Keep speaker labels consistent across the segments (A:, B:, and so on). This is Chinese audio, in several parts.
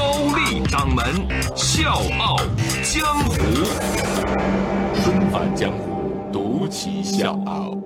A: 高丽掌门笑傲江湖，
B: 重返江湖，独骑笑傲。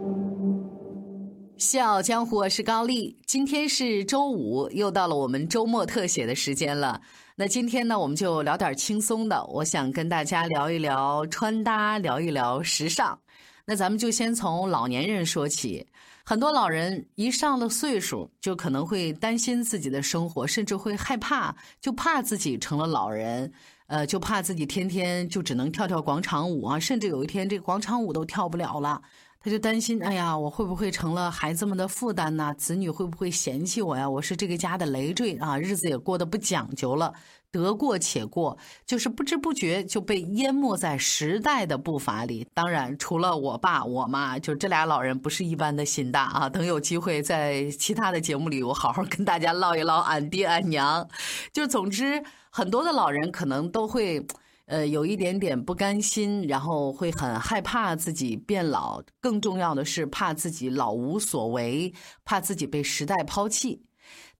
C: 笑傲江湖，我是高丽。今天是周五，又到了我们周末特写的时间了。那今天呢，我们就聊点轻松的。我想跟大家聊一聊穿搭，聊一聊时尚。那咱们就先从老年人说起。很多老人一上了岁数，就可能会担心自己的生活，甚至会害怕，就怕自己成了老人，呃，就怕自己天天就只能跳跳广场舞啊，甚至有一天这个广场舞都跳不了了，他就担心，哎呀，我会不会成了孩子们的负担呢？子女会不会嫌弃我呀？我是这个家的累赘啊，日子也过得不讲究了。得过且过，就是不知不觉就被淹没在时代的步伐里。当然，除了我爸我妈，就这俩老人不是一般的心大啊。等有机会在其他的节目里，我好好跟大家唠一唠俺爹俺娘。就总之，很多的老人可能都会，呃，有一点点不甘心，然后会很害怕自己变老。更重要的是，怕自己老无所为，怕自己被时代抛弃。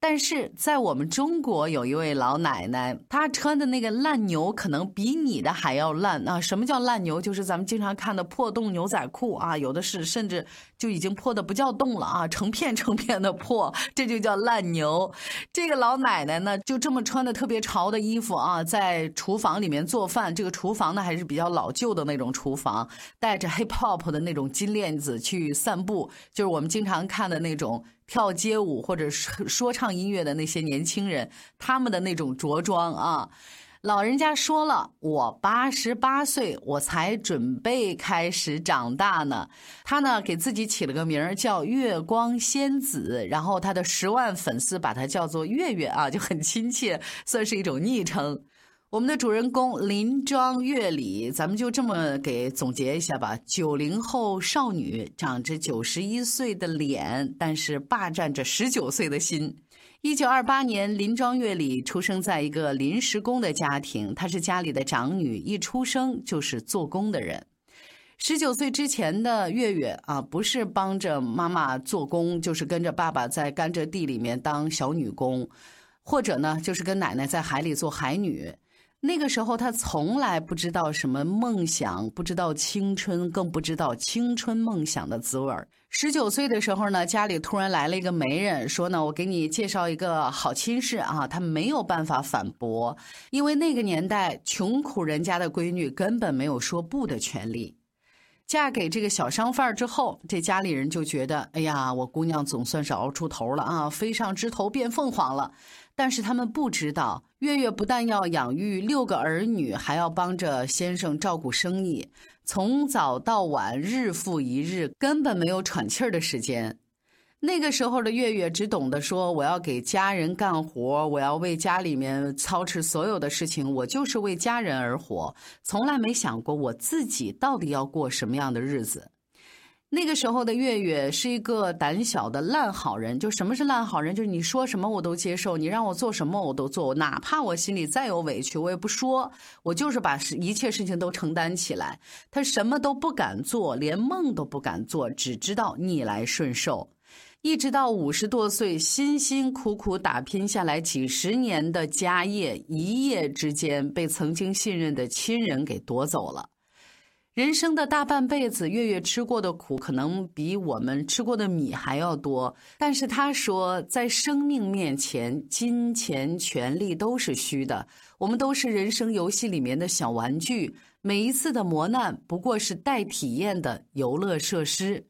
C: 但是在我们中国，有一位老奶奶，她穿的那个烂牛可能比你的还要烂啊！什么叫烂牛？就是咱们经常看的破洞牛仔裤啊，有的是甚至就已经破的不叫洞了啊，成片成片的破，这就叫烂牛。这个老奶奶呢，就这么穿的特别潮的衣服啊，在厨房里面做饭。这个厨房呢，还是比较老旧的那种厨房，带着 hip hop 的那种金链子去散步，就是我们经常看的那种。跳街舞或者说说音乐的那些年轻人，他们的那种着装啊，老人家说了，我八十八岁，我才准备开始长大呢。他呢给自己起了个名儿叫月光仙子，然后他的十万粉丝把他叫做月月啊，就很亲切，算是一种昵称。我们的主人公林庄月里，咱们就这么给总结一下吧。九零后少女，长着九十一岁的脸，但是霸占着十九岁的心。一九二八年，林庄月里出生在一个临时工的家庭，她是家里的长女，一出生就是做工的人。十九岁之前的月月啊，不是帮着妈妈做工，就是跟着爸爸在甘蔗地里面当小女工，或者呢，就是跟奶奶在海里做海女。那个时候，他从来不知道什么梦想，不知道青春，更不知道青春梦想的滋味。十九岁的时候呢，家里突然来了一个媒人，说呢，我给你介绍一个好亲事啊。他没有办法反驳，因为那个年代穷苦人家的闺女根本没有说不的权利。嫁给这个小商贩之后，这家里人就觉得，哎呀，我姑娘总算是熬出头了啊，飞上枝头变凤凰了。但是他们不知道，月月不但要养育六个儿女，还要帮着先生照顾生意，从早到晚，日复一日，根本没有喘气儿的时间。那个时候的月月只懂得说：“我要给家人干活，我要为家里面操持所有的事情，我就是为家人而活，从来没想过我自己到底要过什么样的日子。”那个时候的月月是一个胆小的烂好人，就什么是烂好人？就是你说什么我都接受，你让我做什么我都做，哪怕我心里再有委屈，我也不说，我就是把一切事情都承担起来。他什么都不敢做，连梦都不敢做，只知道逆来顺受，一直到五十多岁，辛辛苦苦打拼下来几十年的家业，一夜之间被曾经信任的亲人给夺走了。人生的大半辈子，月月吃过的苦可能比我们吃过的米还要多。但是他说，在生命面前，金钱、权力都是虚的。我们都是人生游戏里面的小玩具，每一次的磨难不过是带体验的游乐设施。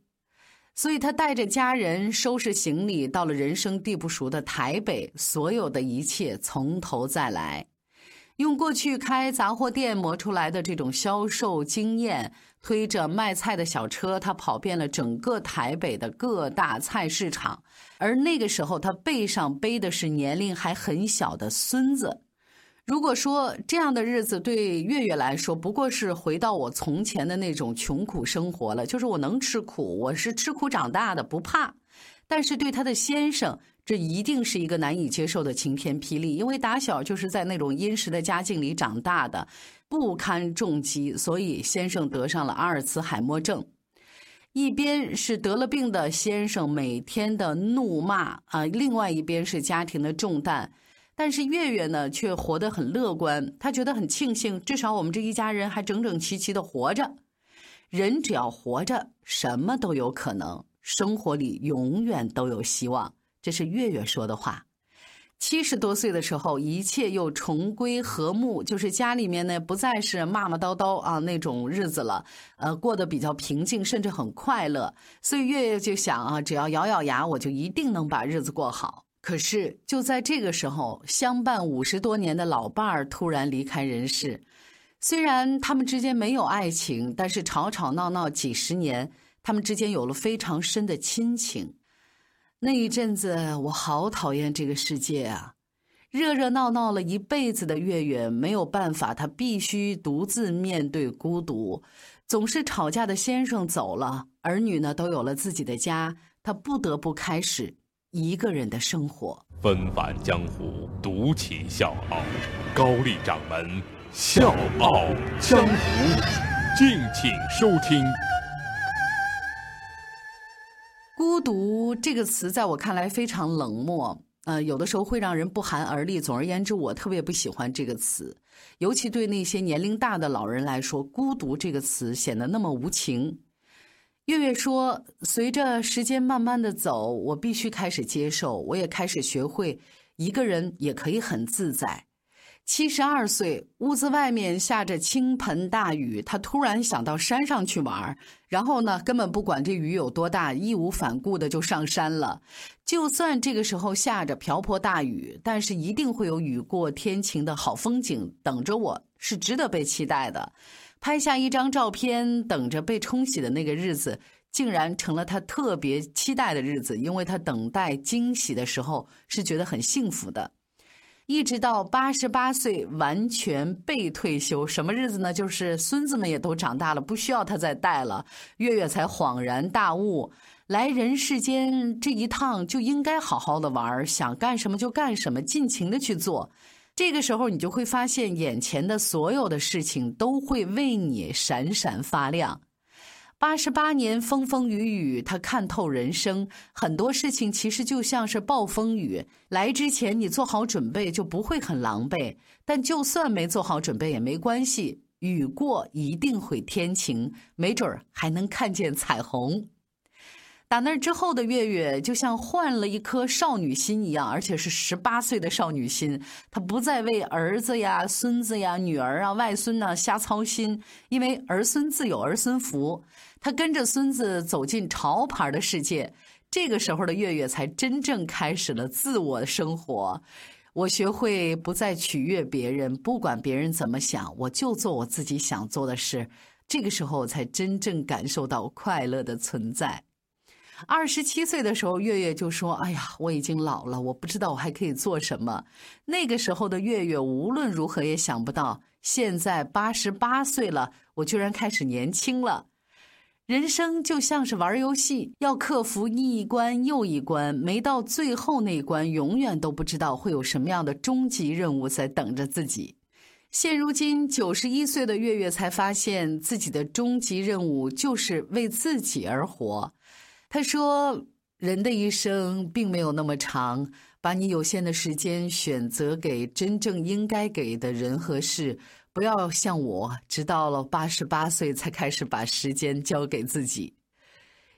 C: 所以他带着家人收拾行李，到了人生地不熟的台北，所有的一切从头再来。用过去开杂货店磨出来的这种销售经验，推着卖菜的小车，他跑遍了整个台北的各大菜市场。而那个时候，他背上背的是年龄还很小的孙子。如果说这样的日子对月月来说不过是回到我从前的那种穷苦生活了，就是我能吃苦，我是吃苦长大的，不怕。但是对他的先生，这一定是一个难以接受的晴天霹雳，因为打小就是在那种殷实的家境里长大的，不堪重击，所以先生得上了阿尔茨海默症。一边是得了病的先生每天的怒骂啊，另外一边是家庭的重担。但是月月呢，却活得很乐观。他觉得很庆幸，至少我们这一家人还整整齐齐的活着。人只要活着，什么都有可能，生活里永远都有希望。这是月月说的话。七十多岁的时候，一切又重归和睦，就是家里面呢不再是骂骂叨叨啊那种日子了，呃，过得比较平静，甚至很快乐。所以月月就想啊，只要咬咬牙，我就一定能把日子过好。可是就在这个时候，相伴五十多年的老伴儿突然离开人世。虽然他们之间没有爱情，但是吵吵闹闹几十年，他们之间有了非常深的亲情。那一阵子，我好讨厌这个世界啊！热热闹闹了一辈子的月月没有办法，他必须独自面对孤独。总是吵架的先生走了，儿女呢都有了自己的家，他不得不开始。一个人的生活，
B: 纷繁江湖，独起笑傲。高丽掌门笑傲江湖，敬请收听。
C: 孤独这个词在我看来非常冷漠，呃，有的时候会让人不寒而栗。总而言之，我特别不喜欢这个词，尤其对那些年龄大的老人来说，孤独这个词显得那么无情。月月说：“随着时间慢慢的走，我必须开始接受，我也开始学会一个人也可以很自在。”七十二岁，屋子外面下着倾盆大雨，他突然想到山上去玩然后呢，根本不管这雨有多大，义无反顾的就上山了。就算这个时候下着瓢泼大雨，但是一定会有雨过天晴的好风景等着我，是值得被期待的。拍下一张照片，等着被冲洗的那个日子，竟然成了他特别期待的日子。因为他等待惊喜的时候是觉得很幸福的，一直到八十八岁完全被退休，什么日子呢？就是孙子们也都长大了，不需要他再带了。月月才恍然大悟，来人世间这一趟就应该好好的玩，想干什么就干什么，尽情的去做。这个时候，你就会发现，眼前的所有的事情都会为你闪闪发亮。八十八年风风雨雨，他看透人生，很多事情其实就像是暴风雨来之前，你做好准备就不会很狼狈。但就算没做好准备也没关系，雨过一定会天晴，没准儿还能看见彩虹。打那之后的月月，就像换了一颗少女心一样，而且是十八岁的少女心。她不再为儿子呀、孙子呀、女儿啊、外孙呢瞎操心，因为儿孙自有儿孙福。她跟着孙子走进潮牌的世界。这个时候的月月才真正开始了自我的生活。我学会不再取悦别人，不管别人怎么想，我就做我自己想做的事。这个时候才真正感受到快乐的存在。二十七岁的时候，月月就说：“哎呀，我已经老了，我不知道我还可以做什么。”那个时候的月月无论如何也想不到，现在八十八岁了，我居然开始年轻了。人生就像是玩游戏，要克服一关又一关，没到最后那一关，永远都不知道会有什么样的终极任务在等着自己。现如今九十一岁的月月才发现，自己的终极任务就是为自己而活。他说：“人的一生并没有那么长，把你有限的时间选择给真正应该给的人和事，不要像我，直到了八十八岁才开始把时间交给自己。”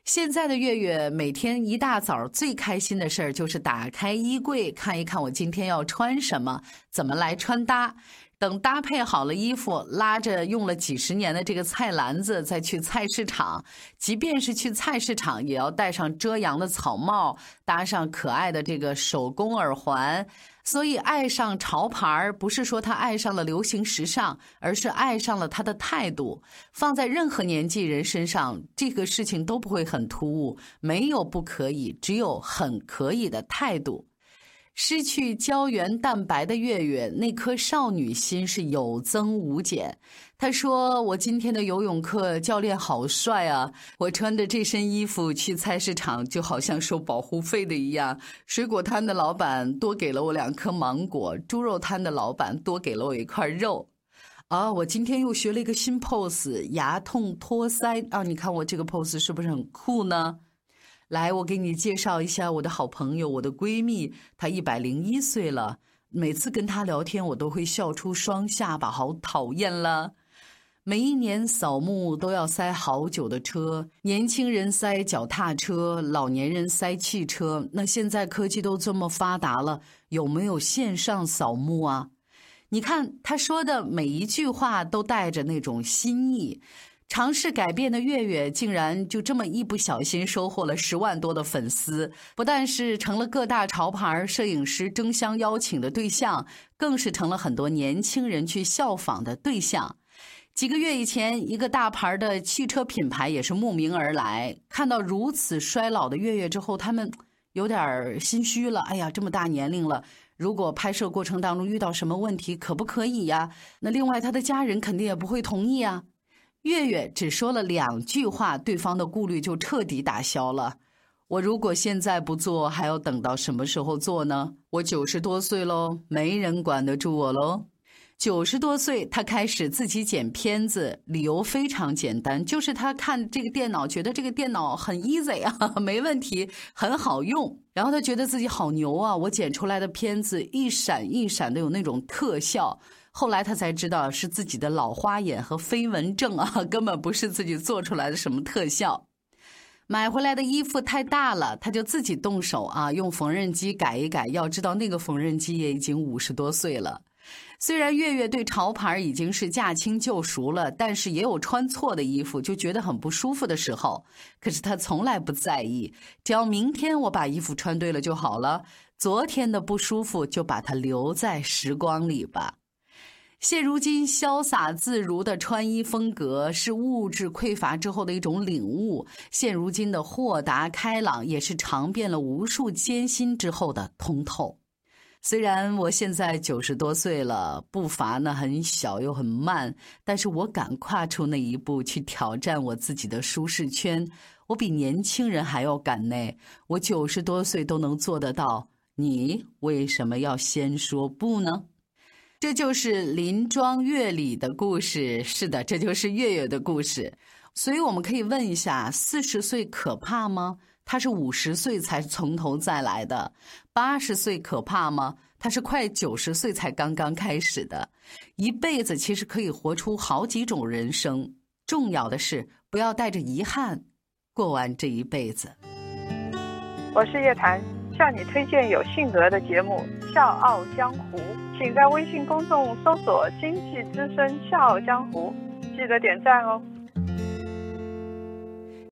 C: 现在的月月每天一大早最开心的事儿就是打开衣柜看一看我今天要穿什么，怎么来穿搭。等搭配好了衣服，拉着用了几十年的这个菜篮子再去菜市场。即便是去菜市场，也要戴上遮阳的草帽，搭上可爱的这个手工耳环。所以，爱上潮牌儿，不是说他爱上了流行时尚，而是爱上了他的态度。放在任何年纪人身上，这个事情都不会很突兀。没有不可以，只有很可以的态度。失去胶原蛋白的月月，那颗少女心是有增无减。她说：“我今天的游泳课教练好帅啊！我穿着这身衣服去菜市场，就好像收保护费的一样。水果摊的老板多给了我两颗芒果，猪肉摊的老板多给了我一块肉。啊，我今天又学了一个新 pose，牙痛托腮啊！你看我这个 pose 是不是很酷呢？”来，我给你介绍一下我的好朋友，我的闺蜜，她一百零一岁了。每次跟她聊天，我都会笑出双下巴，好讨厌了。每一年扫墓都要塞好久的车，年轻人塞脚踏车，老年人塞汽车。那现在科技都这么发达了，有没有线上扫墓啊？你看他说的每一句话都带着那种心意。尝试改变的月月，竟然就这么一不小心收获了十万多的粉丝，不但是成了各大潮牌摄影师争相邀请的对象，更是成了很多年轻人去效仿的对象。几个月以前，一个大牌的汽车品牌也是慕名而来，看到如此衰老的月月之后，他们有点心虚了。哎呀，这么大年龄了，如果拍摄过程当中遇到什么问题，可不可以呀？那另外，他的家人肯定也不会同意啊。月月只说了两句话，对方的顾虑就彻底打消了。我如果现在不做，还要等到什么时候做呢？我九十多岁喽，没人管得住我喽。九十多岁，他开始自己剪片子，理由非常简单，就是他看这个电脑，觉得这个电脑很 easy 啊，没问题，很好用。然后他觉得自己好牛啊，我剪出来的片子一闪一闪的有那种特效。后来他才知道是自己的老花眼和飞蚊症啊，根本不是自己做出来的什么特效。买回来的衣服太大了，他就自己动手啊，用缝纫机改一改。要知道那个缝纫机也已经五十多岁了。虽然月月对潮牌已经是驾轻就熟了，但是也有穿错的衣服就觉得很不舒服的时候。可是他从来不在意，只要明天我把衣服穿对了就好了。昨天的不舒服就把它留在时光里吧。现如今潇洒自如的穿衣风格是物质匮乏之后的一种领悟，现如今的豁达开朗也是尝遍了无数艰辛之后的通透。虽然我现在九十多岁了，步伐呢很小又很慢，但是我敢跨出那一步去挑战我自己的舒适圈，我比年轻人还要敢呢。我九十多岁都能做得到，你为什么要先说不呢？这就是林庄月里的故事。是的，这就是月月的故事。所以我们可以问一下：四十岁可怕吗？他是五十岁才从头再来的。八十岁可怕吗？他是快九十岁才刚刚开始的。一辈子其实可以活出好几种人生。重要的是不要带着遗憾过完这一辈子。
D: 我是叶檀，向你推荐有性格的节目《笑傲江湖》。请在微信公众搜索“经济之声笑傲江湖”，记得点赞哦。